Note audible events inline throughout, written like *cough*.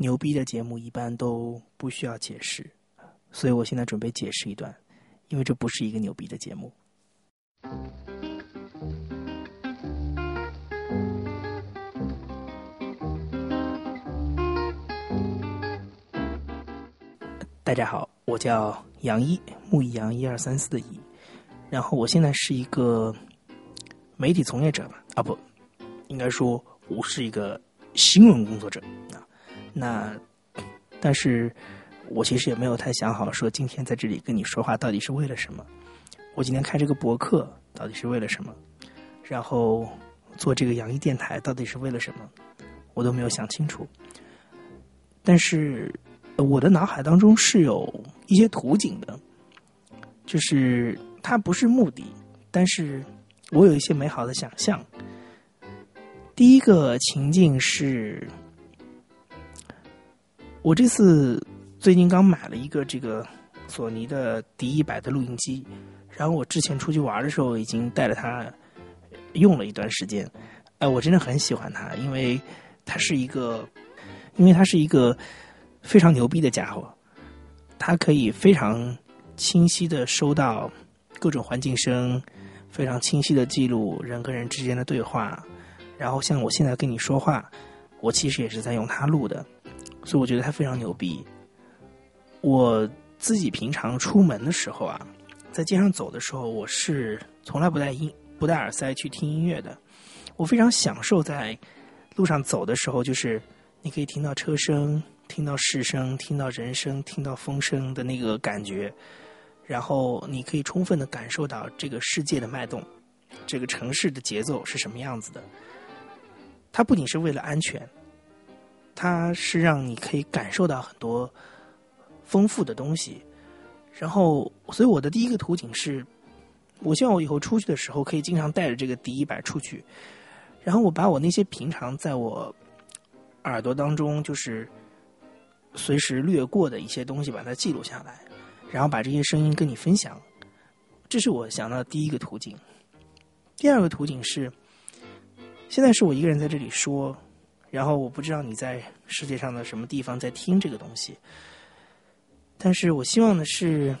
牛逼的节目一般都不需要解释，所以我现在准备解释一段，因为这不是一个牛逼的节目。大家好，我叫杨一，木易杨一二三四的一，然后我现在是一个媒体从业者吧，啊不，应该说我是一个新闻工作者啊。那但是我其实也没有太想好，说今天在这里跟你说话到底是为了什么。我今天开这个博客到底是为了什么？然后做这个杨一电台到底是为了什么？我都没有想清楚。但是。我的脑海当中是有一些图景的，就是它不是目的，但是我有一些美好的想象。第一个情境是，我这次最近刚买了一个这个索尼的 D 一百的录音机，然后我之前出去玩的时候已经带着它用了一段时间，哎，我真的很喜欢它，因为它是一个，因为它是一个。非常牛逼的家伙，它可以非常清晰的收到各种环境声，非常清晰的记录人跟人之间的对话。然后像我现在跟你说话，我其实也是在用它录的，所以我觉得它非常牛逼。我自己平常出门的时候啊，在街上走的时候，我是从来不带音、不带耳塞去听音乐的。我非常享受在路上走的时候，就是你可以听到车声。听到市声，听到人声，听到风声的那个感觉，然后你可以充分的感受到这个世界的脉动，这个城市的节奏是什么样子的。它不仅是为了安全，它是让你可以感受到很多丰富的东西。然后，所以我的第一个图景是，我希望我以后出去的时候可以经常带着这个 D 一百出去，然后我把我那些平常在我耳朵当中就是。随时掠过的一些东西，把它记录下来，然后把这些声音跟你分享。这是我想到的第一个途径。第二个途径是，现在是我一个人在这里说，然后我不知道你在世界上的什么地方在听这个东西。但是我希望的是，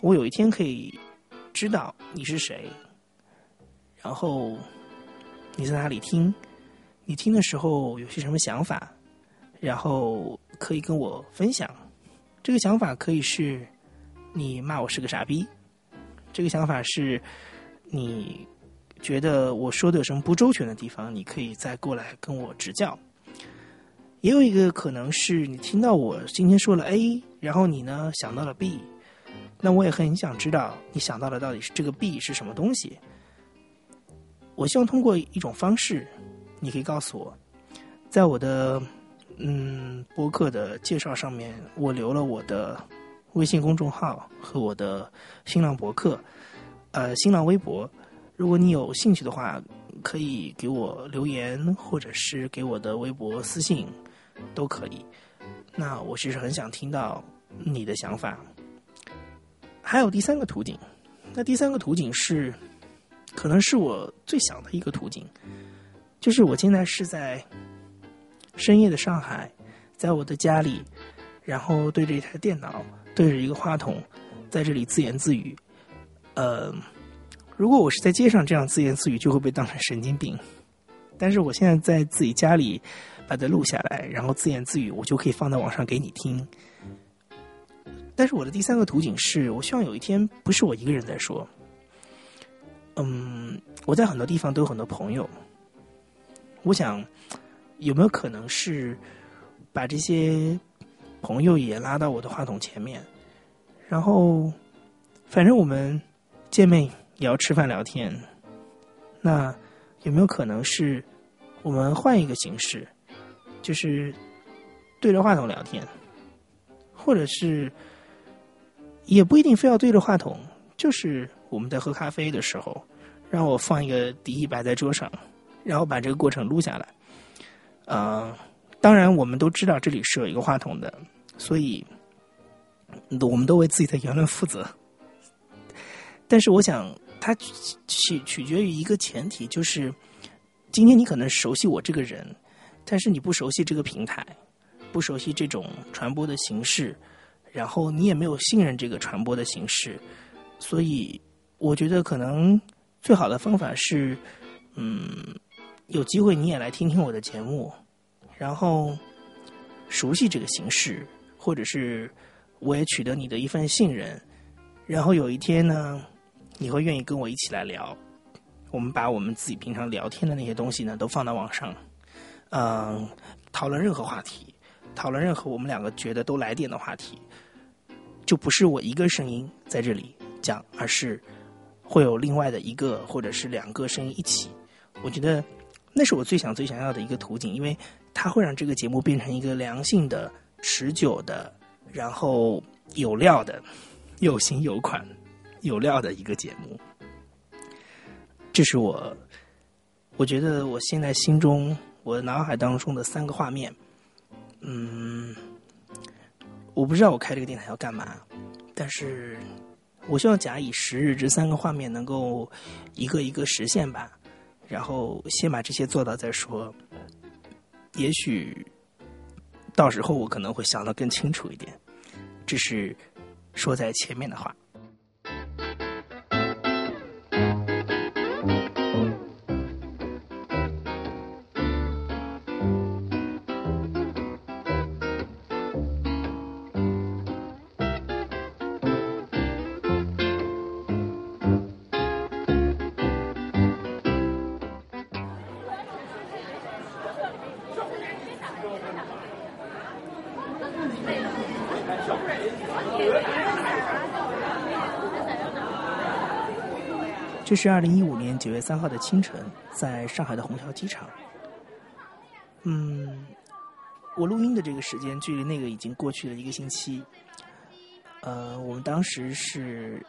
我有一天可以知道你是谁，然后你在哪里听，你听的时候有些什么想法，然后。可以跟我分享，这个想法可以是你骂我是个傻逼，这个想法是你觉得我说的有什么不周全的地方，你可以再过来跟我指教。也有一个可能是你听到我今天说了 A，然后你呢想到了 B，那我也很想知道你想到的到底是这个 B 是什么东西。我希望通过一种方式，你可以告诉我，在我的。嗯，博客的介绍上面，我留了我的微信公众号和我的新浪博客，呃，新浪微博。如果你有兴趣的话，可以给我留言，或者是给我的微博私信，都可以。那我其实很想听到你的想法。还有第三个途径，那第三个途径是，可能是我最想的一个途径，就是我现在是在。深夜的上海，在我的家里，然后对着一台电脑，对着一个话筒，在这里自言自语。呃，如果我是在街上这样自言自语，就会被当成神经病。但是我现在在自己家里把它录下来，然后自言自语，我就可以放在网上给你听。但是我的第三个图景是，我希望有一天不是我一个人在说。嗯，我在很多地方都有很多朋友，我想。有没有可能是把这些朋友也拉到我的话筒前面，然后反正我们见面也要吃饭聊天，那有没有可能是我们换一个形式，就是对着话筒聊天，或者是也不一定非要对着话筒，就是我们在喝咖啡的时候，让我放一个笛一摆在桌上，然后把这个过程录下来。呃，当然，我们都知道这里是有一个话筒的，所以我们都为自己的言论负责。但是，我想它取取决于一个前提，就是今天你可能熟悉我这个人，但是你不熟悉这个平台，不熟悉这种传播的形式，然后你也没有信任这个传播的形式，所以我觉得可能最好的方法是，嗯，有机会你也来听听我的节目，然后熟悉这个形式，或者是我也取得你的一份信任，然后有一天呢，你会愿意跟我一起来聊。我们把我们自己平常聊天的那些东西呢，都放到网上，嗯，讨论任何话题，讨论任何我们两个觉得都来电的话题，就不是我一个声音在这里讲，而是会有另外的一个或者是两个声音一起。我觉得那是我最想最想要的一个途径，因为它会让这个节目变成一个良性的、持久的，然后有料的、有型有款、有料的一个节目。这是我，我觉得我现在心中、我脑海当中的三个画面。嗯，我不知道我开这个电台要干嘛，但是我希望假以时日，这三个画面能够一个一个实现吧。然后先把这些做到再说。也许到时候我可能会想的更清楚一点。这是说在前面的话。这是二零一五年九月三号的清晨，在上海的虹桥机场。嗯，我录音的这个时间距离那个已经过去了一个星期。呃，我们当时是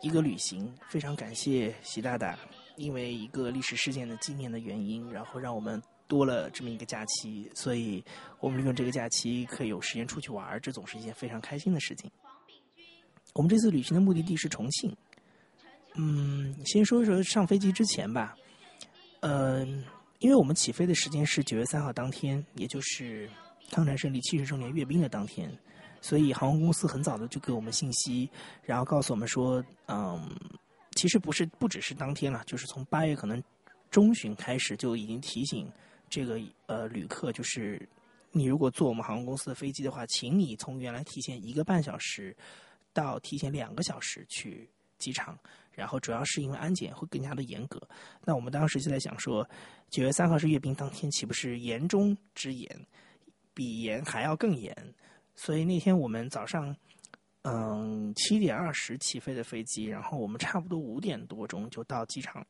一个旅行，非常感谢习大大，因为一个历史事件的纪念的原因，然后让我们多了这么一个假期，所以我们利用这个假期可以有时间出去玩，这总是一件非常开心的事情。我们这次旅行的目的地是重庆。嗯，先说一说上飞机之前吧。嗯，因为我们起飞的时间是九月三号当天，也就是抗战胜利七十周年阅兵的当天，所以航空公司很早的就给我们信息，然后告诉我们说，嗯，其实不是不只是当天了，就是从八月可能中旬开始就已经提醒这个呃旅客，就是你如果坐我们航空公司的飞机的话，请你从原来提前一个半小时到提前两个小时去机场。然后主要是因为安检会更加的严格，那我们当时就在想说，九月三号是阅兵当天，岂不是严中之严，比严还要更严？所以那天我们早上，嗯，七点二十起飞的飞机，然后我们差不多五点多钟就到机场，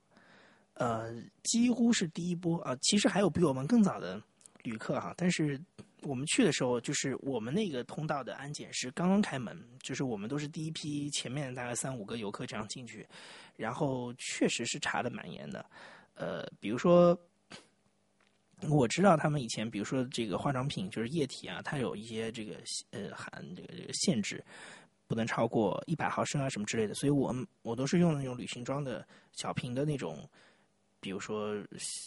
呃，几乎是第一波啊，其实还有比我们更早的旅客哈，但是。我们去的时候，就是我们那个通道的安检是刚刚开门，就是我们都是第一批，前面大概三五个游客这样进去，然后确实是查的蛮严的。呃，比如说，我知道他们以前，比如说这个化妆品就是液体啊，它有一些这个呃含这个这个限制，不能超过一百毫升啊什么之类的，所以我我都是用那种旅行装的小瓶的那种。比如说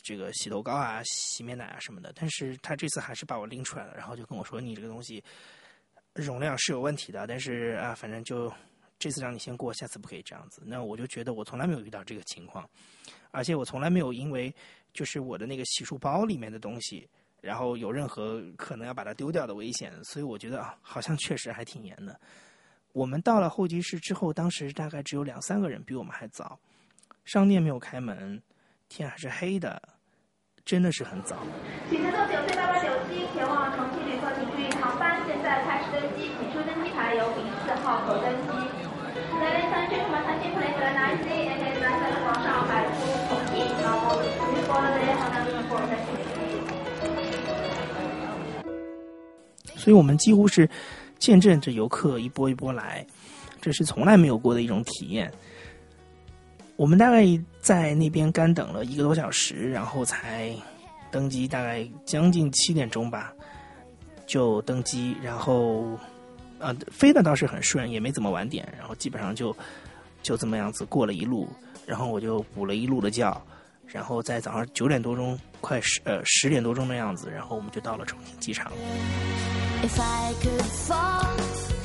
这个洗头膏啊、洗面奶啊什么的，但是他这次还是把我拎出来了，然后就跟我说：“你这个东西容量是有问题的，但是啊，反正就这次让你先过，下次不可以这样子。”那我就觉得我从来没有遇到这个情况，而且我从来没有因为就是我的那个洗漱包里面的东西，然后有任何可能要把它丢掉的危险，所以我觉得啊，好像确实还挺严的。我们到了候机室之后，当时大概只有两三个人，比我们还早，商店没有开门。天还是黑的，真的是很早。请乘坐九 C 八八九七前往重庆旅客请注意，航班现在开始登机，请出登机牌，由丙四号口登机。所以我们几乎是见证着游客一波一波来，这是从来没有过的一种体验。我们大概在那边干等了一个多小时，然后才登机，大概将近七点钟吧，就登机。然后，呃，飞的倒是很顺，也没怎么晚点。然后基本上就就这么样子过了一路。然后我就补了一路的觉，然后在早上九点多钟，快十呃十点多钟的样子，然后我们就到了重庆机场。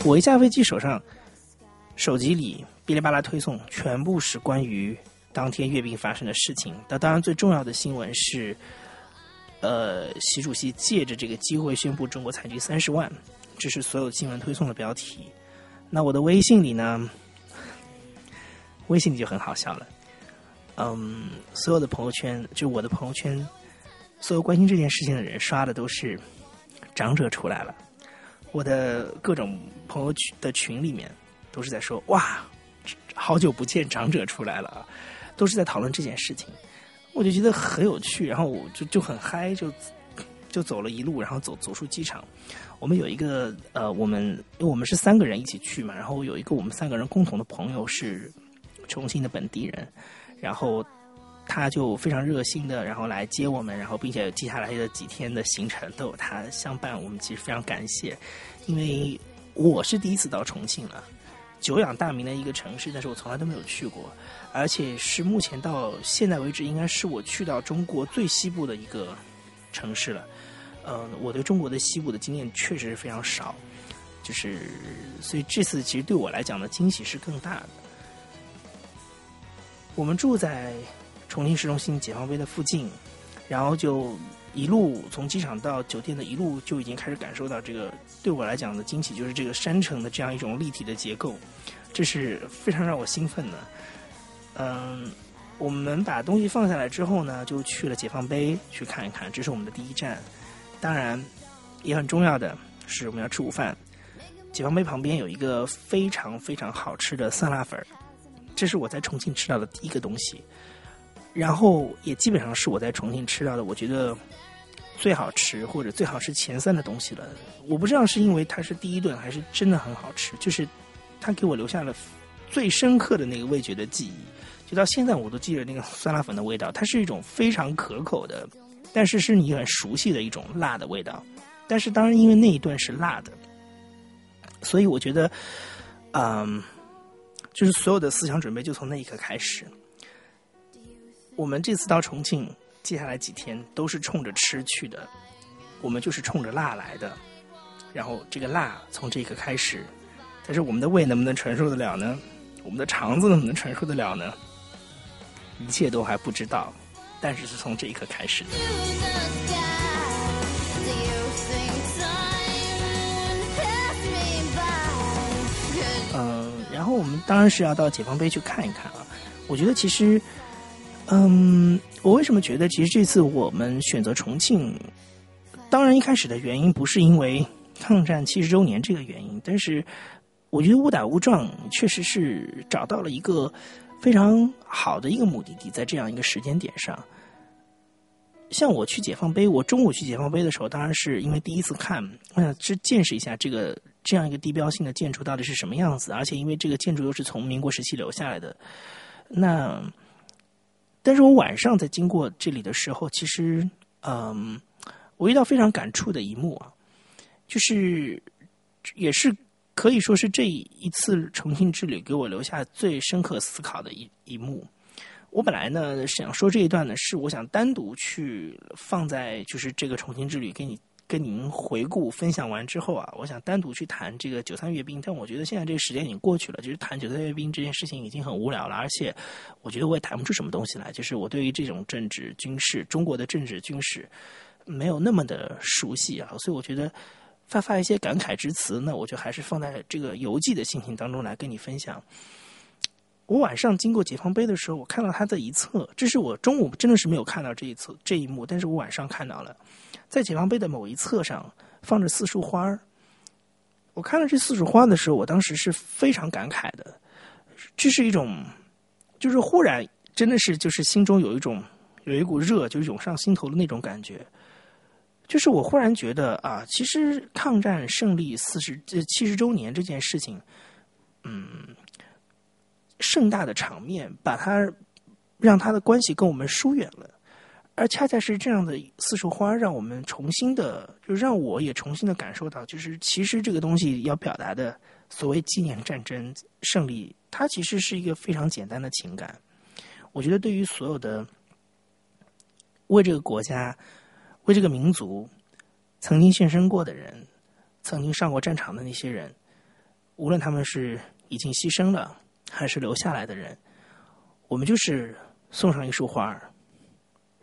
我一下飞机，手上手机里哔哩吧啦推送，全部是关于当天阅兵发生的事情。那当然，最重要的新闻是，呃，习主席借着这个机会宣布中国裁军三十万，这是所有新闻推送的标题。那我的微信里呢，微信里就很好笑了。嗯，所有的朋友圈，就我的朋友圈，所有关心这件事情的人刷的都是长者出来了。我的各种朋友群的群里面都是在说哇，好久不见长者出来了啊，都是在讨论这件事情。我就觉得很有趣，然后我就就很嗨，就就走了一路，然后走走出机场。我们有一个呃，我们因为我们是三个人一起去嘛，然后有一个我们三个人共同的朋友是重庆的本地人。然后他就非常热心的，然后来接我们，然后并且接下来的几天的行程都有他相伴。我们其实非常感谢，因为我是第一次到重庆了，久仰大名的一个城市，但是我从来都没有去过，而且是目前到现在为止，应该是我去到中国最西部的一个城市了。嗯，我对中国的西部的经验确实是非常少，就是所以这次其实对我来讲的惊喜是更大的。我们住在重庆市中心解放碑的附近，然后就一路从机场到酒店的一路就已经开始感受到这个对我来讲的惊喜，就是这个山城的这样一种立体的结构，这是非常让我兴奋的。嗯，我们把东西放下来之后呢，就去了解放碑去看一看，这是我们的第一站。当然，也很重要的是我们要吃午饭。解放碑旁边有一个非常非常好吃的酸辣粉儿。这是我在重庆吃到的第一个东西，然后也基本上是我在重庆吃到的，我觉得最好吃或者最好吃前三的东西了。我不知道是因为它是第一顿，还是真的很好吃，就是它给我留下了最深刻的那个味觉的记忆，就到现在我都记得那个酸辣粉的味道。它是一种非常可口的，但是是你很熟悉的一种辣的味道。但是当然，因为那一顿是辣的，所以我觉得，嗯。就是所有的思想准备就从那一刻开始。我们这次到重庆，接下来几天都是冲着吃去的，我们就是冲着辣来的。然后这个辣从这一刻开始，但是我们的胃能不能承受得了呢？我们的肠子能不能承受得了呢？一切都还不知道，但是是从这一刻开始的。然后我们当然是要到解放碑去看一看啊！我觉得其实，嗯，我为什么觉得其实这次我们选择重庆，当然一开始的原因不是因为抗战七十周年这个原因，但是我觉得误打误撞确实是找到了一个非常好的一个目的地，在这样一个时间点上。像我去解放碑，我中午去解放碑的时候，当然是因为第一次看，我想去见识一下这个。这样一个地标性的建筑到底是什么样子？而且因为这个建筑又是从民国时期留下来的，那，但是我晚上在经过这里的时候，其实，嗯，我遇到非常感触的一幕啊，就是也是可以说是这一次重庆之旅给我留下最深刻思考的一一幕。我本来呢想说这一段呢，是我想单独去放在就是这个重庆之旅给你。跟您回顾分享完之后啊，我想单独去谈这个九三阅兵，但我觉得现在这个时间已经过去了，就是谈九三阅兵这件事情已经很无聊了，而且我觉得我也谈不出什么东西来，就是我对于这种政治军事、中国的政治军事没有那么的熟悉啊，所以我觉得发发一些感慨之词，那我就还是放在这个游记的心情当中来跟你分享。我晚上经过解放碑的时候，我看到它的一侧，这是我中午真的是没有看到这一侧这一幕，但是我晚上看到了。在解放碑的某一侧上放着四束花儿，我看了这四束花的时候，我当时是非常感慨的。这是一种，就是忽然真的是就是心中有一种有一股热就涌上心头的那种感觉。就是我忽然觉得啊，其实抗战胜利四十这七十周年这件事情，嗯，盛大的场面把它让它的关系跟我们疏远了。而恰恰是这样的四束花，让我们重新的，就让我也重新的感受到，就是其实这个东西要表达的所谓纪念战争胜利，它其实是一个非常简单的情感。我觉得对于所有的为这个国家、为这个民族曾经献身过的人，曾经上过战场的那些人，无论他们是已经牺牲了，还是留下来的人，我们就是送上一束花儿，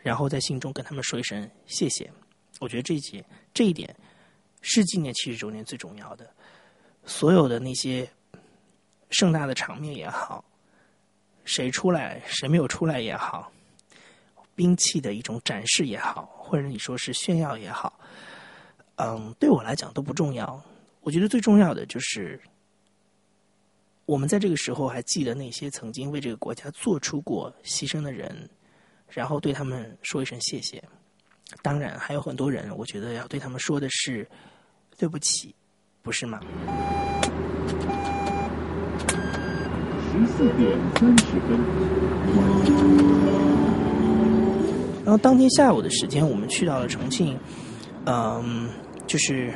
然后在心中跟他们说一声谢谢。我觉得这一节这一点是纪念七十周年最重要的。所有的那些盛大的场面也好，谁出来谁没有出来也好，兵器的一种展示也好，或者你说是炫耀也好，嗯，对我来讲都不重要。我觉得最重要的就是我们在这个时候还记得那些曾经为这个国家做出过牺牲的人，然后对他们说一声谢谢。当然，还有很多人，我觉得要对他们说的是对不起，不是吗？十四点三十分。然后当天下午的时间，我们去到了重庆，嗯，就是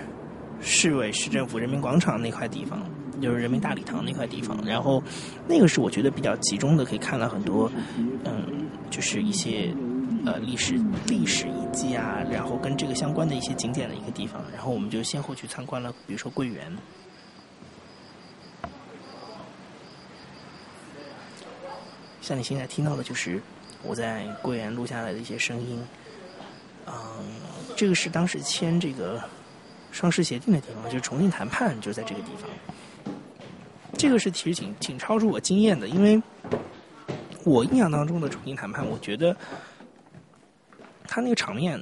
市委市政府人民广场那块地方，就是人民大礼堂那块地方。然后那个是我觉得比较集中的，可以看到很多，嗯，就是一些。呃，历史历史遗迹啊，然后跟这个相关的一些景点的一个地方，然后我们就先后去参观了，比如说桂园。像你现在听到的就是我在桂园录下来的一些声音。嗯，这个是当时签这个双十协定的地方，就是重庆谈判就在这个地方。这个是其实挺挺超出我经验的，因为我印象当中的重庆谈判，我觉得。他那个场面，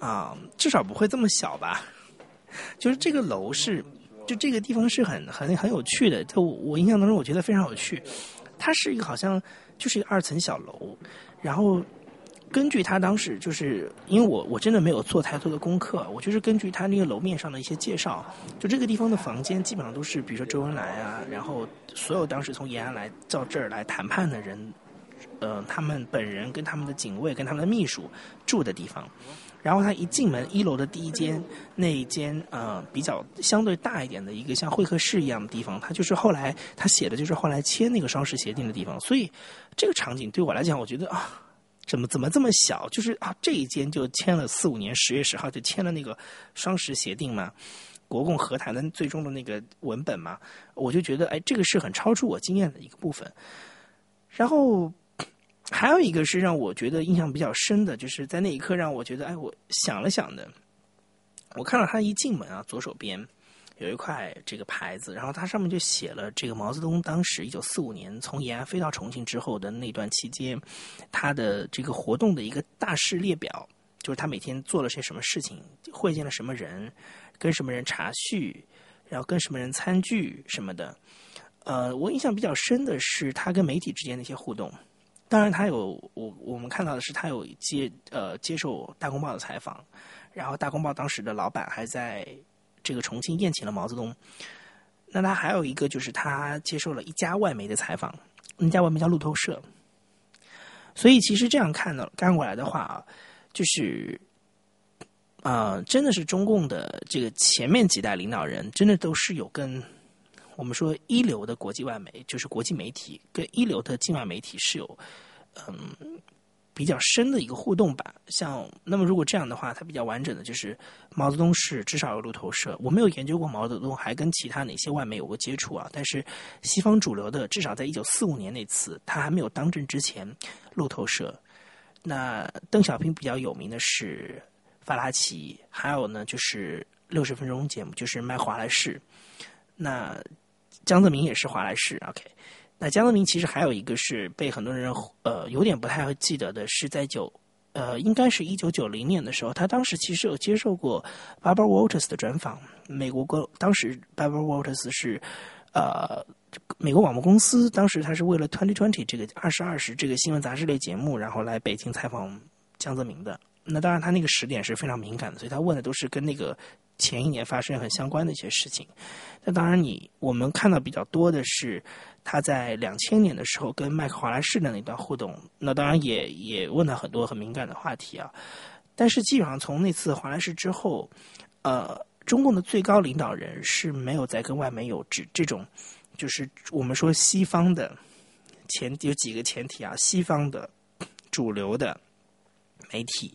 啊，至少不会这么小吧？*laughs* 就是这个楼是，就这个地方是很很很有趣的。就我印象当中，我觉得非常有趣。它是一个好像就是一个二层小楼，然后根据他当时就是因为我我真的没有做太多的功课，我就是根据他那个楼面上的一些介绍，就这个地方的房间基本上都是比如说周恩来啊，然后所有当时从延安来到这儿来谈判的人。呃，他们本人跟他们的警卫跟他们的秘书住的地方，然后他一进门一楼的第一间那一间呃比较相对大一点的一个像会客室一样的地方，他就是后来他写的就是后来签那个双十协定的地方，所以这个场景对我来讲，我觉得啊，怎么怎么这么小？就是啊，这一间就签了四五年十月十号就签了那个双十协定嘛，国共和谈的最终的那个文本嘛，我就觉得哎，这个是很超出我经验的一个部分，然后。还有一个是让我觉得印象比较深的，就是在那一刻让我觉得，哎，我想了想的，我看到他一进门啊，左手边有一块这个牌子，然后它上面就写了这个毛泽东当时一九四五年从延安飞到重庆之后的那段期间，他的这个活动的一个大事列表，就是他每天做了些什么事情，会见了什么人，跟什么人茶叙，然后跟什么人餐具什么的。呃，我印象比较深的是他跟媒体之间的一些互动。当然，他有我我们看到的是，他有接呃接受《大公报》的采访，然后《大公报》当时的老板还在这个重庆宴请了毛泽东。那他还有一个就是他接受了一家外媒的采访，那家外媒叫路透社。所以其实这样看呢，看过来的话啊，就是啊，真的是中共的这个前面几代领导人，真的都是有跟。我们说一流的国际外媒，就是国际媒体跟一流的境外媒体是有嗯比较深的一个互动吧。像那么如果这样的话，它比较完整的就是毛泽东是至少有路透社。我没有研究过毛泽东还跟其他哪些外媒有过接触啊。但是西方主流的至少在一九四五年那次他还没有当政之前，路透社。那邓小平比较有名的是法拉奇，还有呢就是六十分钟节目，就是卖华莱士。那江泽民也是华莱士，OK。那江泽民其实还有一个是被很多人呃有点不太会记得的，是在九呃应该是一九九零年的时候，他当时其实有接受过 Barbara Walters 的专访。美国国当时 Barbara Walters 是呃美国广播公司，当时他是为了 Twenty Twenty 这个二十二时这个新闻杂志类节目，然后来北京采访江泽民的。那当然他那个时点是非常敏感的，所以他问的都是跟那个。前一年发生很相关的一些事情，那当然你我们看到比较多的是他在两千年的时候跟麦克华莱士的那段互动，那当然也也问了很多很敏感的话题啊。但是基本上从那次华莱士之后，呃，中共的最高领导人是没有再跟外媒有这这种，就是我们说西方的前有几个前提啊，西方的主流的媒体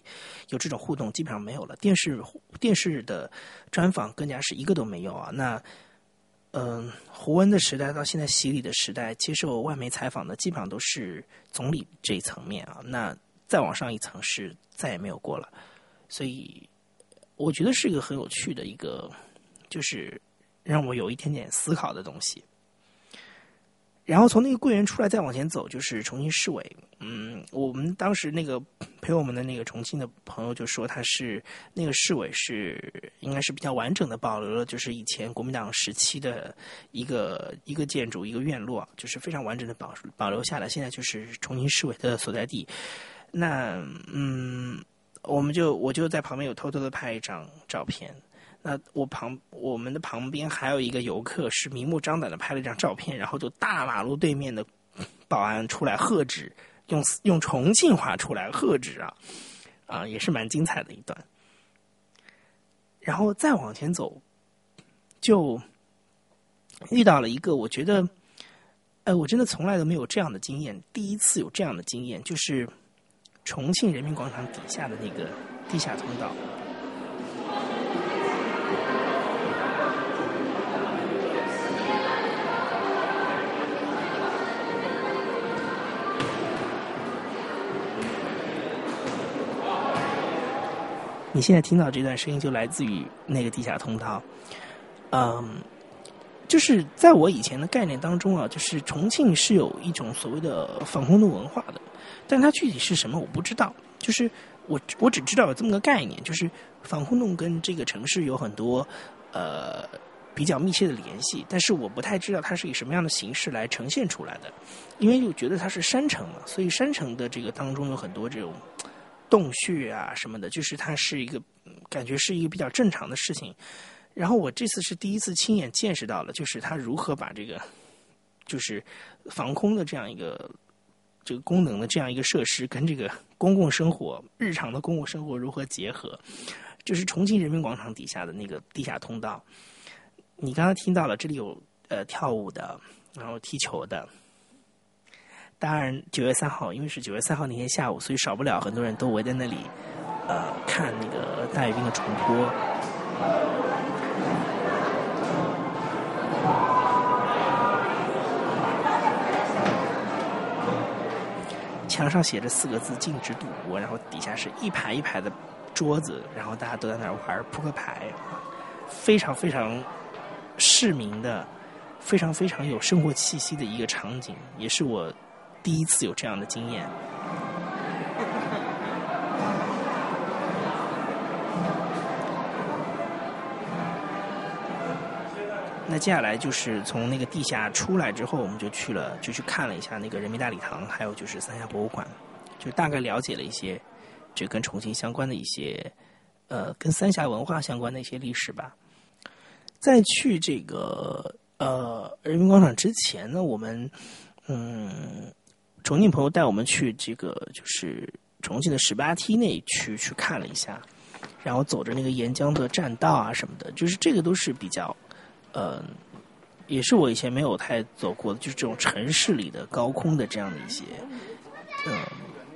有这种互动，基本上没有了。电视电视的专访更加是一个都没有啊。那嗯，胡温的时代到现在洗礼的时代，接受外媒采访的基本上都是总理这一层面啊。那再往上一层是再也没有过了。所以我觉得是一个很有趣的一个，就是让我有一点点思考的东西。然后从那个桂园出来，再往前走就是重庆市委。嗯，我们当时那个陪我们的那个重庆的朋友就说，他是那个市委是应该是比较完整的保留了，就是以前国民党时期的一个一个建筑一个院落，就是非常完整的保保留下来。现在就是重庆市委的所在地。那嗯，我们就我就在旁边有偷偷的拍一张照片。那我旁我们的旁边还有一个游客，是明目张胆的拍了一张照片，然后就大马路对面的保安出来喝止，用用重庆话出来喝止啊，啊也是蛮精彩的一段。然后再往前走，就遇到了一个我觉得，哎，我真的从来都没有这样的经验，第一次有这样的经验，就是重庆人民广场底下的那个地下通道。你现在听到这段声音，就来自于那个地下通道。嗯，就是在我以前的概念当中啊，就是重庆是有一种所谓的防空洞文化的，但它具体是什么我不知道。就是我我只知道有这么个概念，就是防空洞跟这个城市有很多呃比较密切的联系，但是我不太知道它是以什么样的形式来呈现出来的，因为我觉得它是山城嘛，所以山城的这个当中有很多这种。洞穴啊什么的，就是它是一个感觉是一个比较正常的事情。然后我这次是第一次亲眼见识到了，就是他如何把这个就是防空的这样一个这个功能的这样一个设施，跟这个公共生活日常的公共生活如何结合。就是重庆人民广场底下的那个地下通道，你刚刚听到了，这里有呃跳舞的，然后踢球的。当然，九月三号，因为是九月三号那天下午，所以少不了很多人都围在那里，呃，看那个大阅兵的重播。墙上写着四个字“禁止赌博”，然后底下是一排一排的桌子，然后大家都在那儿玩扑克牌，非常非常市民的、非常非常有生活气息的一个场景，也是我。第一次有这样的经验。*laughs* 那接下来就是从那个地下出来之后，我们就去了，就去看了一下那个人民大礼堂，还有就是三峡博物馆，就大概了解了一些，这跟重庆相关的一些，呃，跟三峡文化相关的一些历史吧。在去这个呃人民广场之前呢，我们嗯。重庆朋友带我们去这个就是重庆的十八梯那区去看了一下，然后走着那个沿江的栈道啊什么的，就是这个都是比较，呃，也是我以前没有太走过的，就是这种城市里的高空的这样的一些，嗯，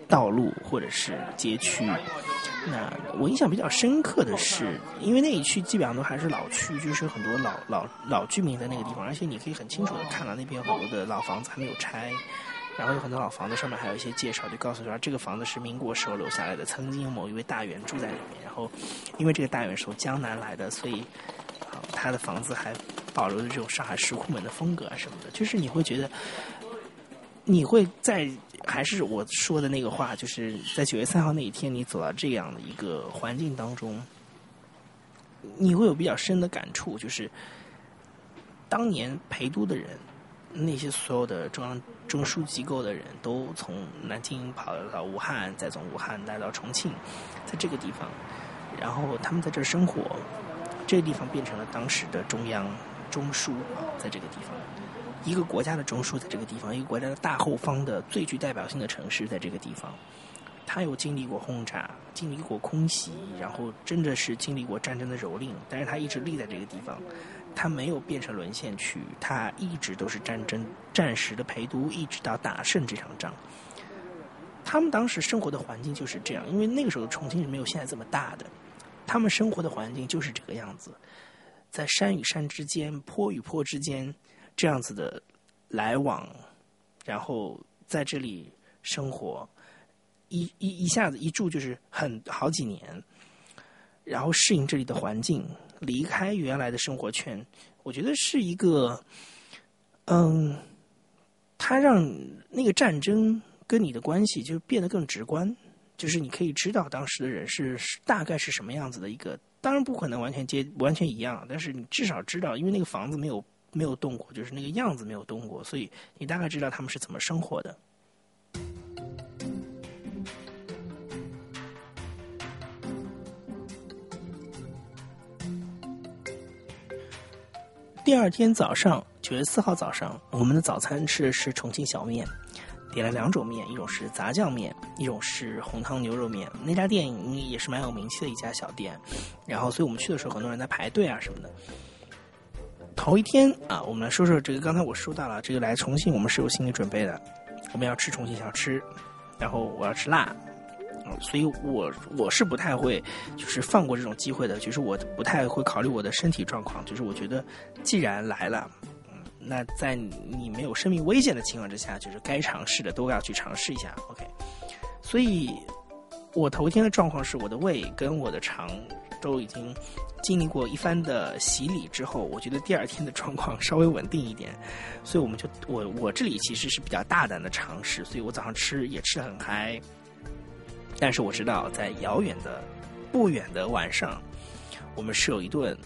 道路或者是街区。那我印象比较深刻的是，因为那一区基本上都还是老区，就是很多老老老居民在那个地方，而且你可以很清楚的看到那边很多的老房子还没有拆。然后有很多老房子，上面还有一些介绍，就告诉说这个房子是民国时候留下来的，曾经有某一位大员住在里面。然后，因为这个大员是从江南来的，所以，他的房子还保留着这种上海石库门的风格啊什么的。就是你会觉得，你会在还是我说的那个话，就是在九月三号那一天，你走到这样的一个环境当中，你会有比较深的感触，就是当年陪都的人。那些所有的中央中枢机构的人都从南京跑到武汉，再从武汉来到重庆，在这个地方，然后他们在这儿生活，这个地方变成了当时的中央中枢啊，在这个地方，一个国家的中枢在这个地方，一个国家的大后方的最具代表性的城市在这个地方，他有经历过轰炸，经历过空袭，然后真的是经历过战争的蹂躏，但是他一直立在这个地方。它没有变成沦陷区，它一直都是战争战时的陪都，一直到打胜这场仗。他们当时生活的环境就是这样，因为那个时候的重庆是没有现在这么大的，他们生活的环境就是这个样子，在山与山之间、坡与坡之间这样子的来往，然后在这里生活，一一一下子一住就是很好几年，然后适应这里的环境，离开原来的生活圈，我觉得是一个，嗯，它让那个战争。跟你的关系就变得更直观，就是你可以知道当时的人是大概是什么样子的一个，当然不可能完全接完全一样，但是你至少知道，因为那个房子没有没有动过，就是那个样子没有动过，所以你大概知道他们是怎么生活的。第二天早上，九月四号早上，我们的早餐吃的是重庆小面。点了两种面，一种是杂酱面，一种是红汤牛肉面。那家店也是蛮有名气的一家小店，然后所以我们去的时候，很多人在排队啊什么的。头一天啊，我们来说说这个。刚才我说到了，这个来重庆我们是有心理准备的，我们要吃重庆小吃，然后我要吃辣，所以我我是不太会就是放过这种机会的，就是我不太会考虑我的身体状况，就是我觉得既然来了。那在你没有生命危险的情况之下，就是该尝试的都要去尝试一下，OK。所以，我头天的状况是我的胃跟我的肠都已经经历过一番的洗礼之后，我觉得第二天的状况稍微稳定一点，所以我们就我我这里其实是比较大胆的尝试，所以我早上吃也吃的很嗨。但是我知道，在遥远的不远的晚上，我们是有一顿。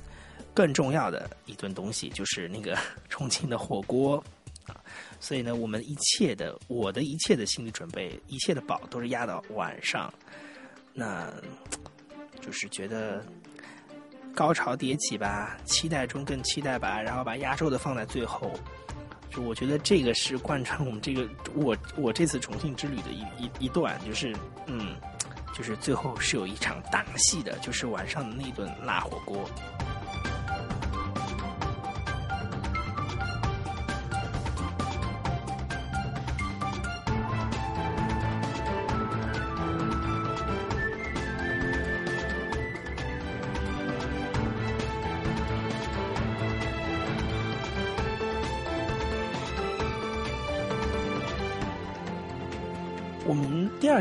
更重要的一顿东西就是那个 *laughs* 重庆的火锅啊，所以呢，我们一切的我的一切的心理准备，一切的宝都是压到晚上，那就是觉得高潮迭起吧，期待中更期待吧，然后把压轴的放在最后，就我觉得这个是贯穿我们这个我我这次重庆之旅的一一一段，就是嗯，就是最后是有一场大戏的，就是晚上的那顿辣火锅。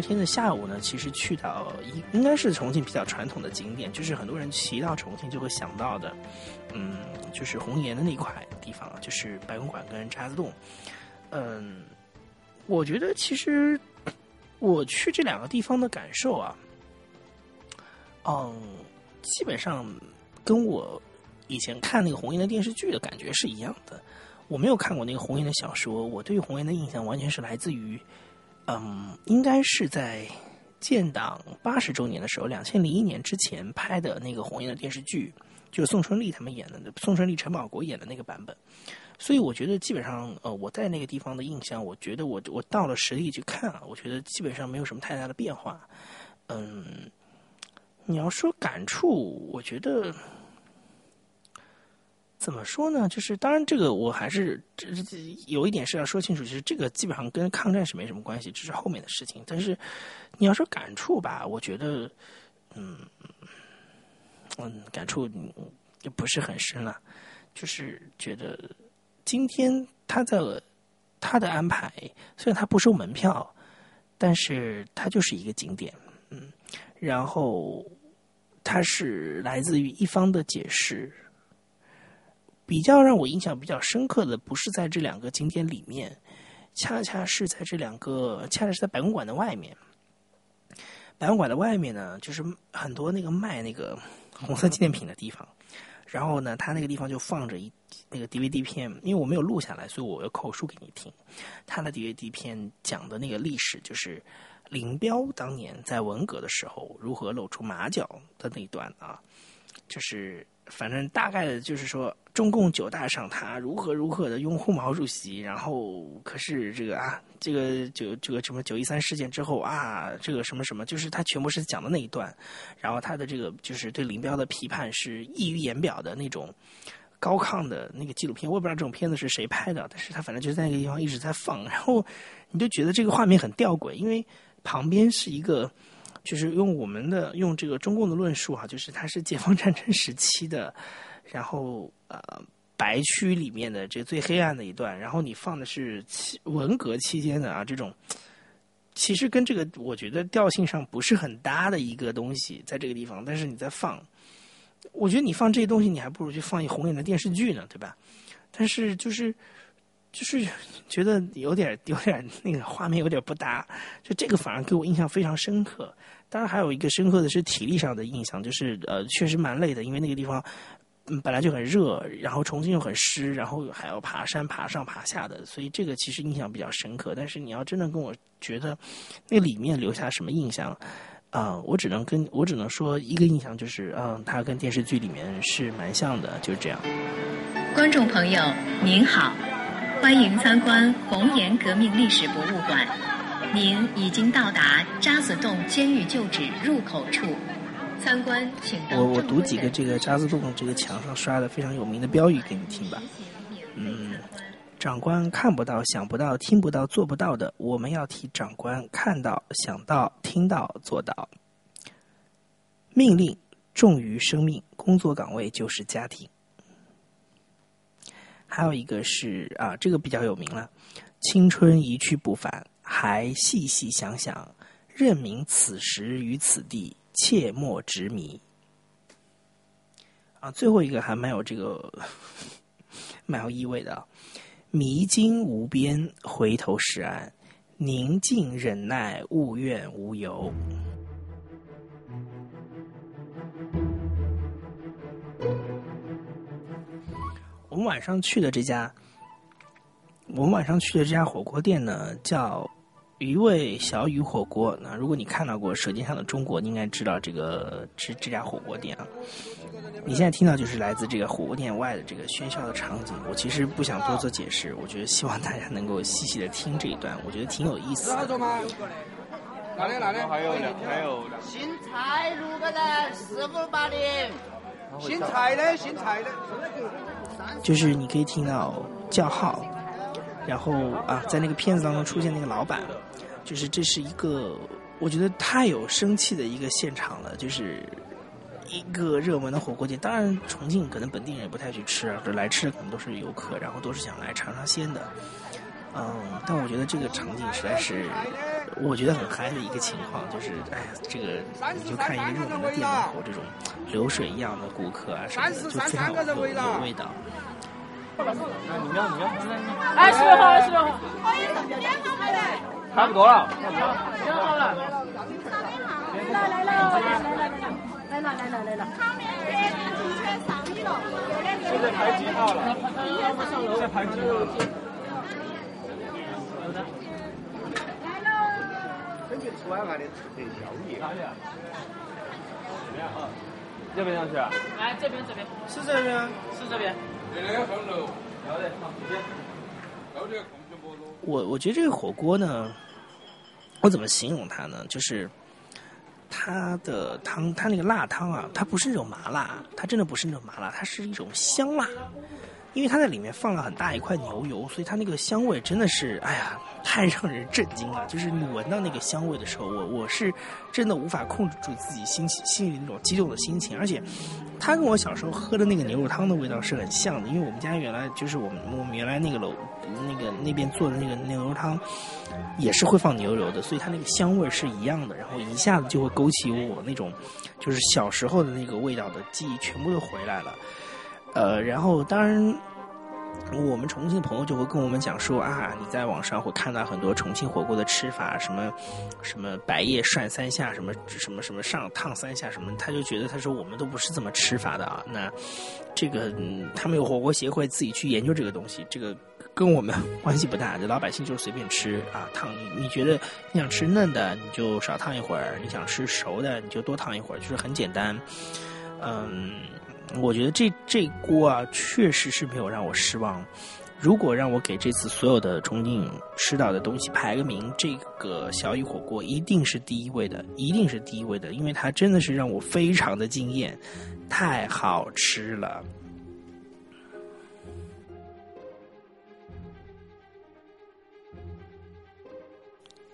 二天的下午呢，其实去到应应该是重庆比较传统的景点，就是很多人提到重庆就会想到的，嗯，就是红岩的那块地方，就是白公馆跟渣滓洞。嗯，我觉得其实我去这两个地方的感受啊，嗯，基本上跟我以前看那个红岩的电视剧的感觉是一样的。我没有看过那个红岩的小说，我对于红岩的印象完全是来自于。嗯，应该是在建党八十周年的时候，两千零一年之前拍的那个红岩的电视剧，就是宋春丽他们演的，宋春丽、陈宝国演的那个版本。所以我觉得基本上，呃，我在那个地方的印象，我觉得我我到了实地去看啊，我觉得基本上没有什么太大的变化。嗯，你要说感触，我觉得。怎么说呢？就是当然，这个我还是这这有一点是要说清楚，就是这个基本上跟抗战是没什么关系，这是后面的事情。但是你要说感触吧，我觉得，嗯嗯，感触就不是很深了。就是觉得今天他的他的安排，虽然他不收门票，但是他就是一个景点，嗯，然后它是来自于一方的解释。比较让我印象比较深刻的，不是在这两个景点里面，恰恰是在这两个，恰恰是在白公馆的外面。白公馆的外面呢，就是很多那个卖那个红色纪念品的地方。然后呢，他那个地方就放着一那个 DVD 片，因为我没有录下来，所以我要口述给你听。他的 DVD 片讲的那个历史，就是林彪当年在文革的时候如何露出马脚的那一段啊，就是。反正大概的就是说，中共九大上他如何如何的拥护毛主席，然后可是这个啊，这个九这个什么九一三事件之后啊，这个什么什么，就是他全部是讲的那一段，然后他的这个就是对林彪的批判是溢于言表的那种高亢的那个纪录片，我也不知道这种片子是谁拍的，但是他反正就在那个地方一直在放，然后你就觉得这个画面很吊诡，因为旁边是一个，就是用我们的用这个中共的论述哈，就是它是解放战争时期的，然后呃白区里面的这最黑暗的一段，然后你放的是文革期间的啊这种，其实跟这个我觉得调性上不是很搭的一个东西，在这个地方，但是你在放，我觉得你放这些东西，你还不如去放一红脸的电视剧呢，对吧？但是就是。就是觉得有点有点那个画面有点不搭，就这个反而给我印象非常深刻。当然还有一个深刻的是体力上的印象，就是呃确实蛮累的，因为那个地方嗯本来就很热，然后重庆又很湿，然后还要爬山爬上爬下的，所以这个其实印象比较深刻。但是你要真的跟我觉得那里面留下什么印象啊，我只能跟我只能说一个印象就是嗯，它跟电视剧里面是蛮像的，就是这样。观众朋友您好。欢迎参观红岩革命历史博物馆。您已经到达渣滓洞监狱旧址入口处。参观，请我我读几个这个渣滓洞这个墙上刷的非常有名的标语给你听吧。嗯，长官看不到、想不到、听不到、做不到的，我们要替长官看到、想到、听到、做到。命令重于生命，工作岗位就是家庭。还有一个是啊，这个比较有名了。青春一去不返，还细细想想，认明此时与此地，切莫执迷。啊，最后一个还蛮有这个 *laughs* 蛮有意味的。迷津无边，回头是岸，宁静忍耐，勿怨无尤。们晚上去的这家，我们晚上去的这家火锅店呢，叫鱼味小雨火锅。那如果你看到过《舌尖上的中国》，你应该知道这个这这家火锅店啊。你现在听到就是来自这个火锅店外的这个喧嚣的场景。我其实不想多做解释，我觉得希望大家能够细细的听这一段，我觉得挺有意思的。哪里哪里？还有还有。姓蔡六个人，四五八零。姓蔡的，姓蔡的。就是你可以听到叫号，然后啊，在那个片子当中出现那个老板，就是这是一个我觉得太有生气的一个现场了，就是一个热门的火锅店。当然，重庆可能本地人也不太去吃啊，来吃的可能都是游客，然后都是想来尝尝鲜的。嗯，但我觉得这个场景实在是我觉得很嗨的一个情况，就是哎呀，这个你就看一个热门的店门口这种流水一样的顾客啊什么的，就非常有有味道。你瞄你瞄，哎，十六号，十六号，差不多了，好了，来来了，来了来了来了来了来了，汤面全全上米了，现在排几号了？现在排几号了？来喽！根据出海外的特色宵夜。哪里啊？这边啊？这边上去啊？哎，这边这边是这边，是这边。我我觉得这个火锅呢，我怎么形容它呢？就是它的汤，它那个辣汤啊，它不是那种麻辣，它真的不是那种麻辣，它是一种香辣。因为它在里面放了很大一块牛油，所以它那个香味真的是，哎呀，太让人震惊了。就是你闻到那个香味的时候，我我是真的无法控制住自己心心里那种激动的心情。而且，它跟我小时候喝的那个牛肉汤的味道是很像的，因为我们家原来就是我们我们原来那个楼那个那边做的那个牛肉汤，也是会放牛油的，所以它那个香味是一样的。然后一下子就会勾起我那种就是小时候的那个味道的记忆，全部都回来了。呃，然后当然，我们重庆的朋友就会跟我们讲说啊，你在网上会看到很多重庆火锅的吃法，什么什么白叶涮三下，什么什么什么上烫三下，什么，他就觉得他说我们都不是这么吃法的啊。那这个他们有火锅协会自己去研究这个东西，这个跟我们 *laughs* 关系不大，这老百姓就是随便吃啊，烫你你觉得你想吃嫩的你就少烫一会儿，你想吃熟的你就多烫一会儿，就是很简单，嗯。我觉得这这锅啊，确实是没有让我失望。如果让我给这次所有的重庆吃到的东西排个名，这个小雨火锅一定是第一位的，一定是第一位的，因为它真的是让我非常的惊艳，太好吃了。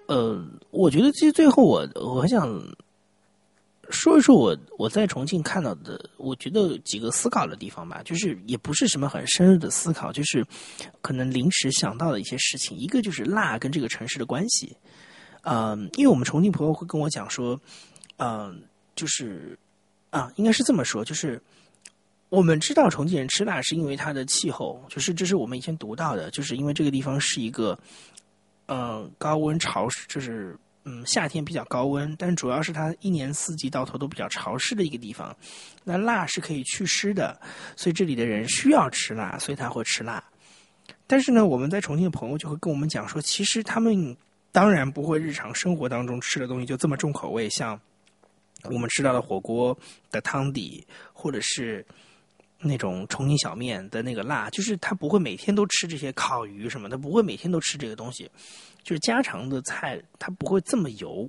呃，我觉得其实最后我我很想说一说我我在重庆看到的，我觉得几个思考的地方吧，就是也不是什么很深入的思考，就是可能临时想到的一些事情。一个就是辣跟这个城市的关系，呃，因为我们重庆朋友会跟我讲说，嗯、就是啊，应该是这么说，就是我们知道重庆人吃辣是因为它的气候，就是这是我们以前读到的，就是因为这个地方是一个呃高温潮湿，就是嗯夏天比较高温，但主要是它一年四季到头都比较潮湿的一个地方。那辣是可以祛湿的，所以这里的人需要吃辣，所以他会吃辣。但是呢，我们在重庆的朋友就会跟我们讲说，其实他们当然不会日常生活当中吃的东西就这么重口味，像我们吃到的火锅的汤底，或者是那种重庆小面的那个辣，就是他不会每天都吃这些烤鱼什么的，不会每天都吃这个东西，就是家常的菜，它不会这么油。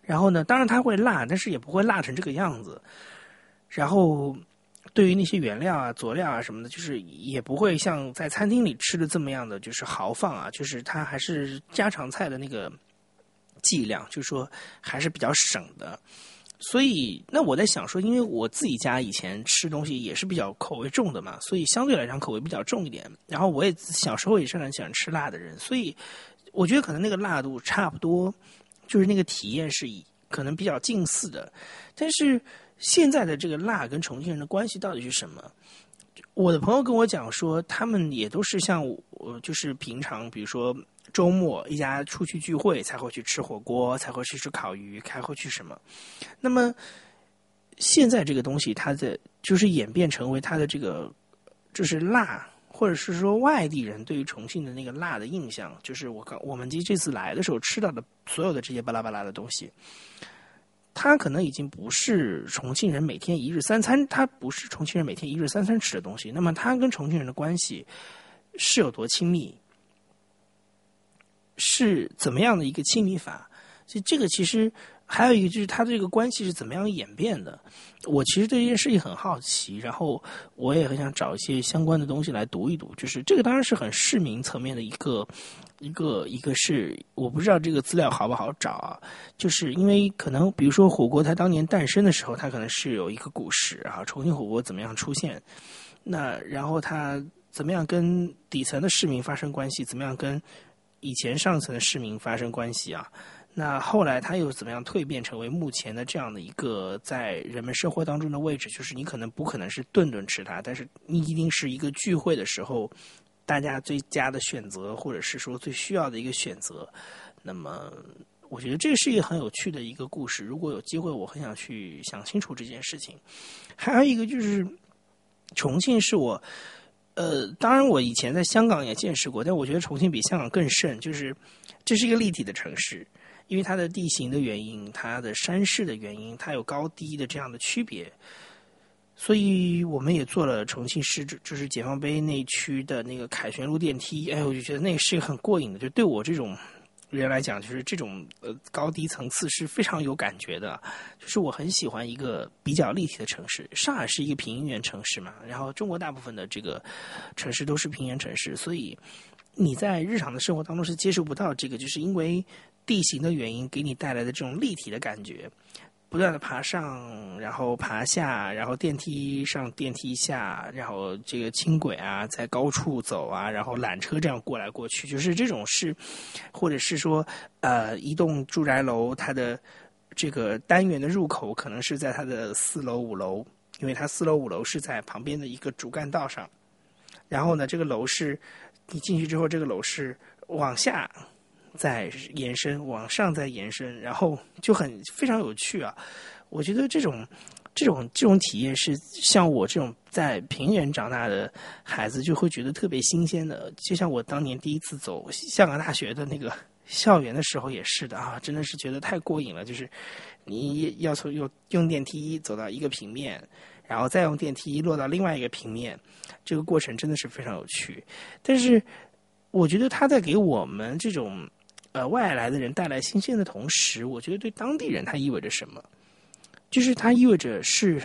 然后呢，当然它会辣，但是也不会辣成这个样子。然后对于那些原料啊、佐料啊什么的，就是也不会像在餐厅里吃的这么样的，就是豪放啊，就是它还是家常菜的那个剂量，就是说还是比较省的。所以，那我在想说，因为我自己家以前吃东西也是比较口味重的嘛，所以相对来讲口味比较重一点。然后我也小时候也是很喜欢吃辣的人，所以我觉得可能那个辣度差不多，就是那个体验是以可能比较近似的。但是现在的这个辣跟重庆人的关系到底是什么？我的朋友跟我讲说，他们也都是像我，就是平常比如说周末一家出去聚会才会去吃火锅，才会去吃烤鱼，才会去什么。那么现在这个东西，它的就是演变成为它的这个就是辣，或者是说外地人对于重庆的那个辣的印象，就是我刚我们这这次来的时候吃到的所有的这些巴拉巴拉的东西。它可能已经不是重庆人每天一日三餐，它不是重庆人每天一日三餐吃的东西。那么，它跟重庆人的关系是有多亲密？是怎么样的一个亲密法？所以，这个其实还有一个就是它这个关系是怎么样演变的。我其实对这件事情很好奇，然后我也很想找一些相关的东西来读一读。就是这个当然是很市民层面的一个。一个一个是我不知道这个资料好不好找啊，就是因为可能比如说火锅它当年诞生的时候，它可能是有一个故事啊，重庆火锅怎么样出现，那然后它怎么样跟底层的市民发生关系，怎么样跟以前上层的市民发生关系啊？那后来他又怎么样蜕变成为目前的这样的一个在人们生活当中的位置？就是你可能不可能是顿顿吃它，但是你一定是一个聚会的时候。大家最佳的选择，或者是说最需要的一个选择，那么我觉得这是一个很有趣的一个故事。如果有机会，我很想去想清楚这件事情。还有一个就是，重庆是我，呃，当然我以前在香港也见识过，但我觉得重庆比香港更甚。就是这是一个立体的城市，因为它的地形的原因，它的山势的原因，它有高低的这样的区别。所以我们也做了重庆市，就是解放碑那区的那个凯旋路电梯。哎，我就觉得那个是一个很过瘾的，就对我这种人来讲，就是这种呃高低层次是非常有感觉的。就是我很喜欢一个比较立体的城市。上海是一个平原城市嘛，然后中国大部分的这个城市都是平原城市，所以你在日常的生活当中是接受不到这个，就是因为地形的原因给你带来的这种立体的感觉。不断的爬上，然后爬下，然后电梯上电梯下，然后这个轻轨啊在高处走啊，然后缆车这样过来过去，就是这种是，或者是说，呃，一栋住宅楼它的这个单元的入口可能是在它的四楼五楼，因为它四楼五楼是在旁边的一个主干道上，然后呢，这个楼是你进去之后，这个楼是往下。在延伸，往上再延伸，然后就很非常有趣啊！我觉得这种这种这种体验是像我这种在平原长大的孩子就会觉得特别新鲜的。就像我当年第一次走香港大学的那个校园的时候也是的啊，真的是觉得太过瘾了。就是你要从用用电梯走到一个平面，然后再用电梯落到另外一个平面，这个过程真的是非常有趣。但是我觉得他在给我们这种。呃，外来的人带来新鲜的同时，我觉得对当地人它意味着什么？就是它意味着是，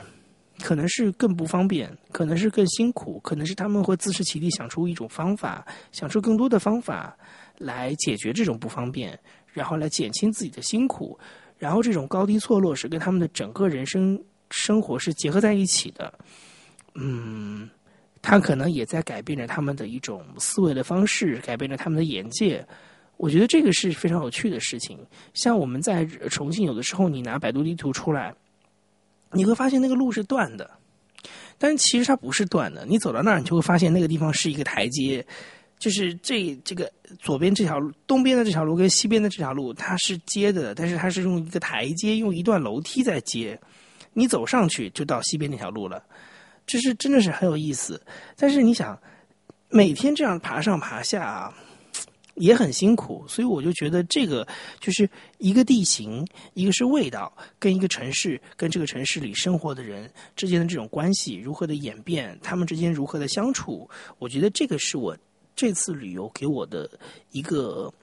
可能是更不方便，可能是更辛苦，可能是他们会自食其力，想出一种方法，想出更多的方法来解决这种不方便，然后来减轻自己的辛苦，然后这种高低错落是跟他们的整个人生生活是结合在一起的。嗯，他可能也在改变着他们的一种思维的方式，改变着他们的眼界。我觉得这个是非常有趣的事情。像我们在重庆，有的时候你拿百度地图出来，你会发现那个路是断的，但其实它不是断的。你走到那儿，你就会发现那个地方是一个台阶，就是这这个左边这条路、东边的这条路跟西边的这条路它是接的，但是它是用一个台阶、用一段楼梯在接。你走上去就到西边那条路了，这是真的是很有意思。但是你想，每天这样爬上爬下啊。也很辛苦，所以我就觉得这个就是一个地形，一个是味道，跟一个城市，跟这个城市里生活的人之间的这种关系如何的演变，他们之间如何的相处，我觉得这个是我这次旅游给我的一个，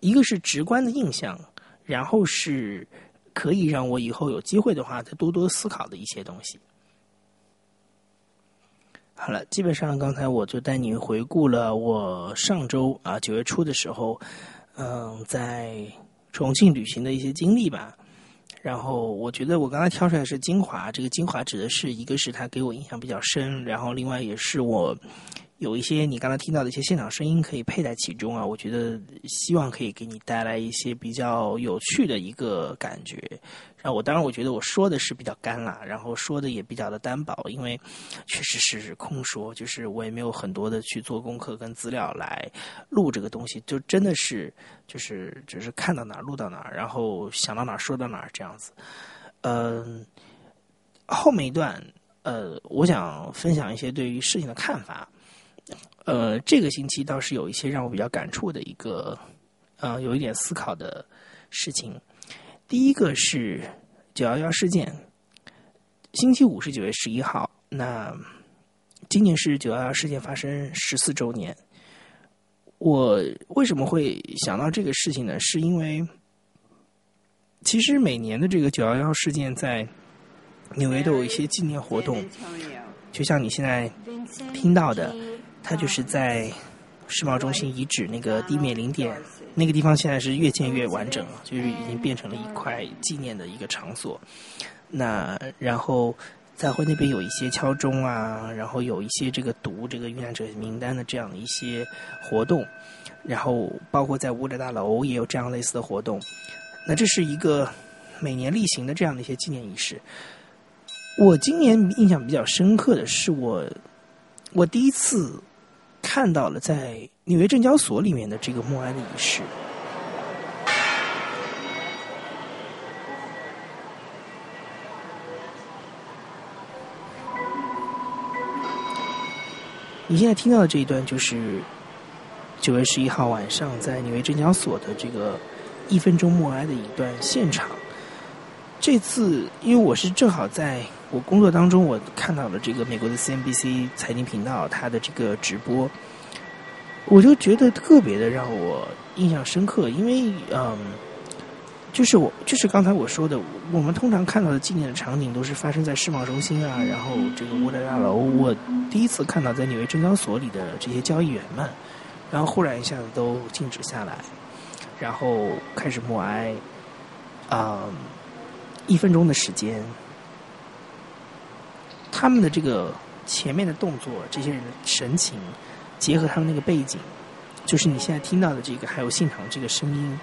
一个是直观的印象，然后是可以让我以后有机会的话再多多思考的一些东西。好了，基本上刚才我就带你回顾了我上周啊九月初的时候，嗯，在重庆旅行的一些经历吧。然后我觉得我刚才挑出来是精华，这个精华指的是一个是他给我印象比较深，然后另外也是我。有一些你刚才听到的一些现场声音可以配在其中啊，我觉得希望可以给你带来一些比较有趣的一个感觉。然后我当然我觉得我说的是比较干了，然后说的也比较的单薄，因为确实是空说，就是我也没有很多的去做功课跟资料来录这个东西，就真的是就是只是看到哪儿录到哪儿，然后想到哪儿说到哪儿这样子。嗯，后面一段呃，我想分享一些对于事情的看法。呃，这个星期倒是有一些让我比较感触的一个，呃，有一点思考的事情。第一个是九幺幺事件，星期五是九月十一号，那今年是九幺幺事件发生十四周年。我为什么会想到这个事情呢？是因为其实每年的这个九幺幺事件在纽约都有一些纪念活动，就像你现在听到的。它就是在世贸中心遗址那个地面零点那个地方，现在是越建越完整了，就是已经变成了一块纪念的一个场所。那然后在会那边有一些敲钟啊，然后有一些这个读这个遇难者名单的这样的一些活动，然后包括在乌德大楼也有这样类似的活动。那这是一个每年例行的这样的一些纪念仪式。我今年印象比较深刻的是我我第一次。看到了在纽约证交所里面的这个默哀的仪式。你现在听到的这一段就是九月十一号晚上在纽约证交所的这个一分钟默哀的一段现场。这次因为我是正好在。我工作当中，我看到了这个美国的 CNBC 财经频道它的这个直播，我就觉得特别的让我印象深刻，因为嗯，就是我就是刚才我说的，我们通常看到的纪念的场景都是发生在世贸中心啊，然后这个沃德大楼。我第一次看到在纽约证交所里的这些交易员们，然后忽然一下子都静止下来，然后开始默哀，啊，一分钟的时间。他们的这个前面的动作，这些人的神情，结合他们那个背景，就是你现在听到的这个，还有现场这个声音，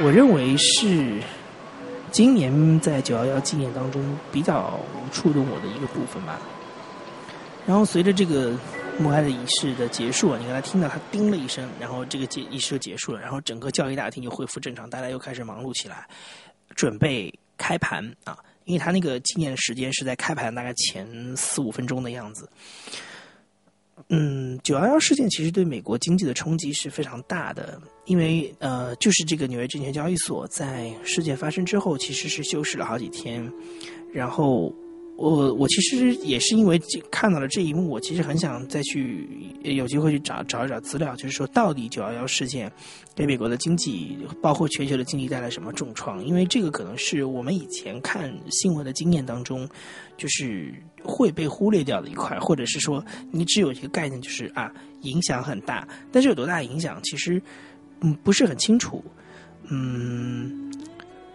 我认为是今年在九幺幺纪念当中比较触动我的一个部分吧。然后随着这个默哀的仪式的结束，你刚才听到他叮了一声，然后这个结仪式就结束了，然后整个教育大厅就恢复正常，大家又开始忙碌起来，准备开盘啊。因为他那个纪念时间是在开盘大概前四五分钟的样子。嗯，九幺幺事件其实对美国经济的冲击是非常大的，因为呃，就是这个纽约证券交易所在事件发生之后，其实是休市了好几天，然后。我我其实也是因为看到了这一幕，我其实很想再去有机会去找找一找资料，就是说到底九幺幺事件给美国的经济，包括全球的经济带来什么重创？因为这个可能是我们以前看新闻的经验当中，就是会被忽略掉的一块，或者是说你只有一个概念，就是啊影响很大，但是有多大影响，其实嗯不是很清楚。嗯，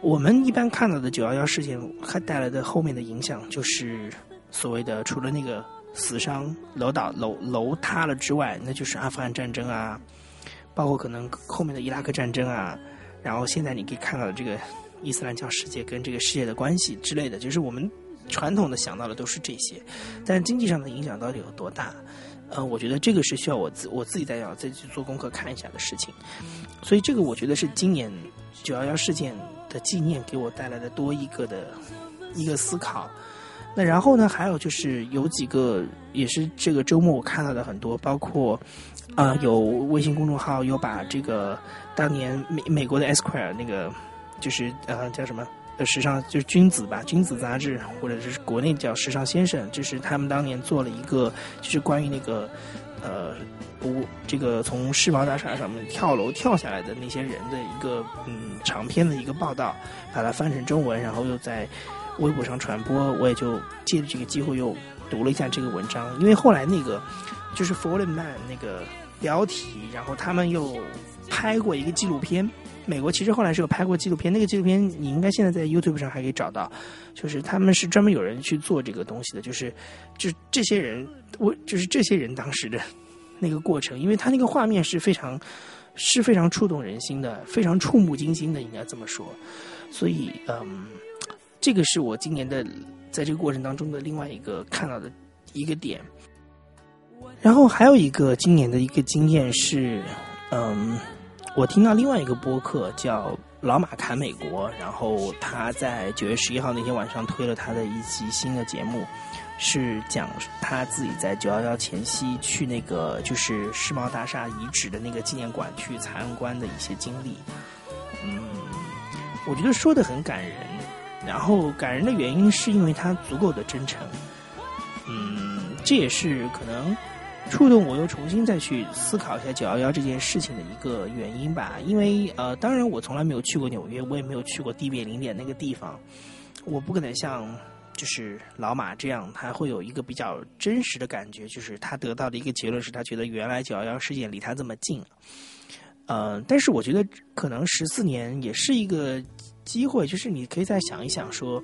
我们一般看到的九幺幺事件，还带来的后面的影响，就是所谓的除了那个死伤、楼倒、楼楼塌了之外，那就是阿富汗战争啊，包括可能后面的伊拉克战争啊，然后现在你可以看到的这个伊斯兰教世界跟这个世界的关系之类的，就是我们传统的想到的都是这些，但经济上的影响到底有多大？呃，我觉得这个是需要我自我自己再要再去做功课看一下的事情，所以这个我觉得是今年九幺幺事件的纪念给我带来的多一个的一个思考。那然后呢，还有就是有几个也是这个周末我看到的很多，包括啊、有微信公众号有把这个当年美美国的 Esquire 那个就是呃叫什么？呃，时尚就是君子吧，君子杂志，或者是国内叫时尚先生，就是他们当年做了一个，就是关于那个，呃，不，这个从世贸大厦上面跳楼跳下来的那些人的一个嗯长篇的一个报道，把它翻成中文，然后又在微博上传播。我也就借着这个机会又读了一下这个文章，因为后来那个就是 Fallen Man 那个标题，然后他们又拍过一个纪录片。美国其实后来是有拍过纪录片，那个纪录片你应该现在在 YouTube 上还可以找到，就是他们是专门有人去做这个东西的，就是就这些人，我就是这些人当时的那个过程，因为他那个画面是非常是非常触动人心的，非常触目惊心的，应该这么说。所以，嗯，这个是我今年的在这个过程当中的另外一个看到的一个点。然后还有一个今年的一个经验是，嗯。我听到另外一个播客叫《老马侃美国》，然后他在九月十一号那天晚上推了他的一期新的节目，是讲他自己在九幺幺前夕去那个就是世贸大厦遗址的那个纪念馆去参观的一些经历。嗯，我觉得说的很感人，然后感人的原因是因为他足够的真诚。嗯，这也是可能。触动我又重新再去思考一下九幺幺这件事情的一个原因吧，因为呃，当然我从来没有去过纽约，我也没有去过地面零点那个地方，我不可能像就是老马这样，他会有一个比较真实的感觉，就是他得到的一个结论是他觉得原来九幺幺事件离他这么近，呃，但是我觉得可能十四年也是一个机会，就是你可以再想一想说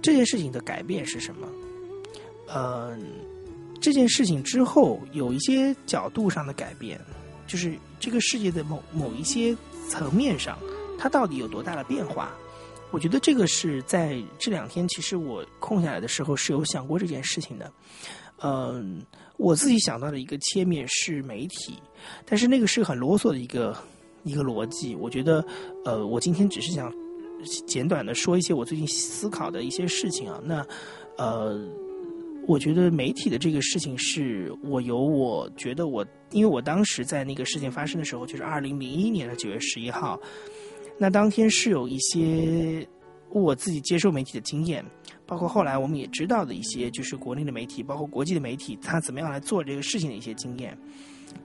这件事情的改变是什么，呃。这件事情之后有一些角度上的改变，就是这个世界的某某一些层面上，它到底有多大的变化？我觉得这个是在这两天，其实我空下来的时候是有想过这件事情的。嗯，我自己想到的一个切面是媒体，但是那个是很啰嗦的一个一个逻辑。我觉得，呃，我今天只是想简短的说一些我最近思考的一些事情啊。那，呃。我觉得媒体的这个事情是我有，我觉得我，因为我当时在那个事件发生的时候，就是二零零一年的九月十一号，那当天是有一些我自己接受媒体的经验，包括后来我们也知道的一些，就是国内的媒体，包括国际的媒体，他怎么样来做这个事情的一些经验。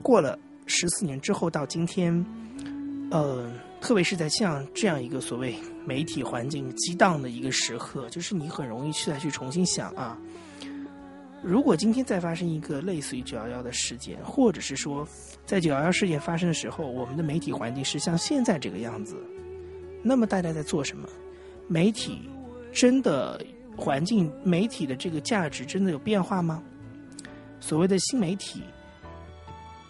过了十四年之后到今天，呃，特别是在像这样一个所谓媒体环境激荡的一个时刻，就是你很容易去再去重新想啊。如果今天再发生一个类似于九幺幺的事件，或者是说，在九幺幺事件发生的时候，我们的媒体环境是像现在这个样子，那么大家在做什么？媒体真的环境、媒体的这个价值真的有变化吗？所谓的新媒体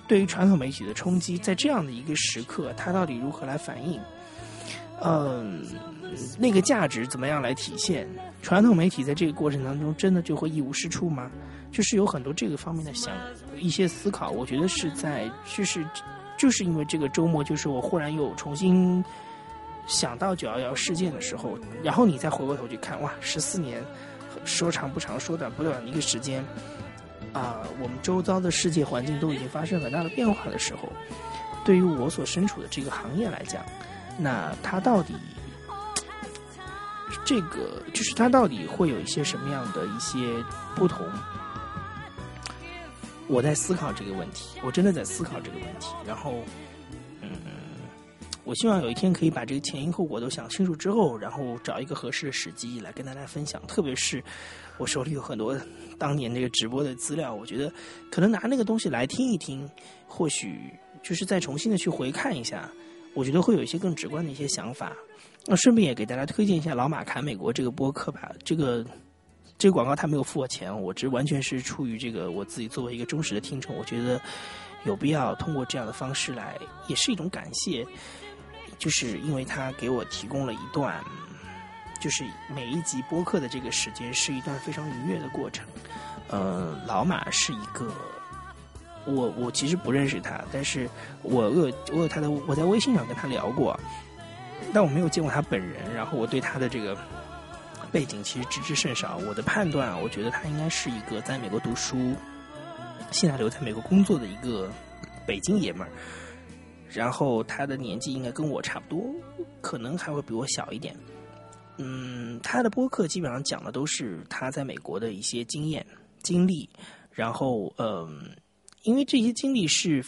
对于传统媒体的冲击，在这样的一个时刻，它到底如何来反应？嗯，那个价值怎么样来体现？传统媒体在这个过程当中，真的就会一无是处吗？就是有很多这个方面的想一些思考。我觉得是在，就是就是因为这个周末，就是我忽然又重新想到九幺幺事件的时候，然后你再回过头去看，哇，十四年说长不长，说短不短的一个时间啊，我们周遭的世界环境都已经发生很大的变化的时候，对于我所身处的这个行业来讲，那它到底？这个就是它到底会有一些什么样的一些不同？我在思考这个问题，我真的在思考这个问题。然后，嗯，我希望有一天可以把这个前因后果都想清楚之后，然后找一个合适的时机来跟大家分享。特别是我手里有很多当年那个直播的资料，我觉得可能拿那个东西来听一听，或许就是再重新的去回看一下。我觉得会有一些更直观的一些想法。那顺便也给大家推荐一下老马侃美国这个播客吧。这个这个广告他没有付我钱，我这完全是出于这个我自己作为一个忠实的听众，我觉得有必要通过这样的方式来，也是一种感谢。就是因为他给我提供了一段，就是每一集播客的这个时间是一段非常愉悦的过程。呃，老马是一个，我我其实不认识他，但是我有我有他的我在微信上跟他聊过，但我没有见过他本人。然后我对他的这个背景其实知之甚少。我的判断，我觉得他应该是一个在美国读书，现在留在美国工作的一个北京爷们儿。然后他的年纪应该跟我差不多，可能还会比我小一点。嗯，他的播客基本上讲的都是他在美国的一些经验经历。然后，嗯，因为这些经历是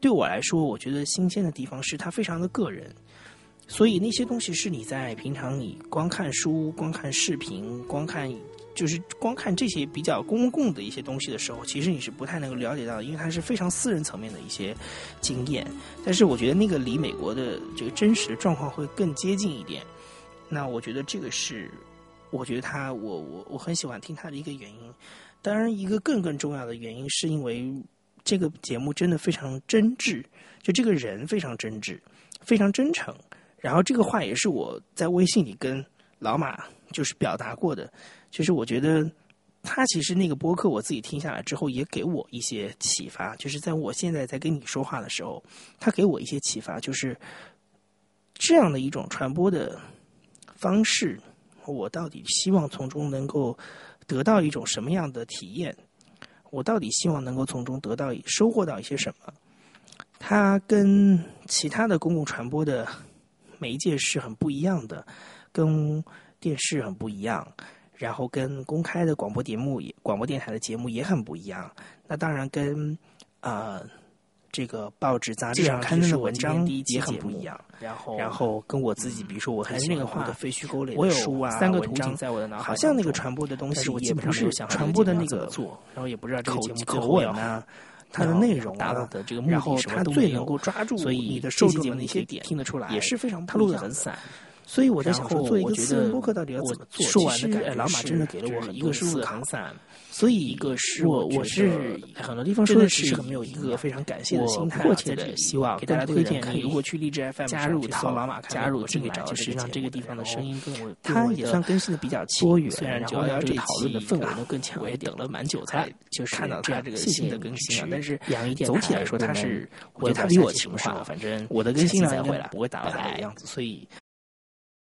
对我来说，我觉得新鲜的地方是他非常的个人，所以那些东西是你在平常你光看书、光看视频、光看。就是光看这些比较公共的一些东西的时候，其实你是不太能够了解到的，因为它是非常私人层面的一些经验。但是我觉得那个离美国的这个真实的状况会更接近一点。那我觉得这个是，我觉得他我我我很喜欢听他的一个原因。当然，一个更更重要的原因是因为这个节目真的非常真挚，就这个人非常真挚，非常真诚。然后这个话也是我在微信里跟老马就是表达过的。就是我觉得，他其实那个播客我自己听下来之后，也给我一些启发。就是在我现在在跟你说话的时候，他给我一些启发，就是这样的一种传播的方式，我到底希望从中能够得到一种什么样的体验？我到底希望能够从中得到收获到一些什么？它跟其他的公共传播的媒介是很不一样的，跟电视很不一样。然后跟公开的广播节目、广播电台的节目也很不一样。那当然跟啊这个报纸、杂志上刊登的文章也很不一样。然后，然后跟我自己，比如说我很喜欢的废墟沟里的书啊、三个图景在我的脑海好像那个传播的东西也不是传播的那个做，然后也不知道这个节目口吻啊，它的内容啊的这个目的，然后它最能够抓住你的受众的那些点，听得出来也是非常他录的很散。所以我在想说，做一个私人播客到底要怎么做？说完的哎，老马真的给了我一个是思考，所以一个是我我是很多地方说的是没有一个非常感谢的心态，迫切的希望给大家推荐。你如果去荔枝 FM 加入到老马加入这个找实际上这个地方的声音跟我它也算更新的比较多元，虽然九幺幺这讨论的氛围都更强，我也等了蛮久才就是看到这样这个新的更新啊。但是总体来说，它是我觉得它比我强势，反正我的更新量应该不会打到他的样子，所以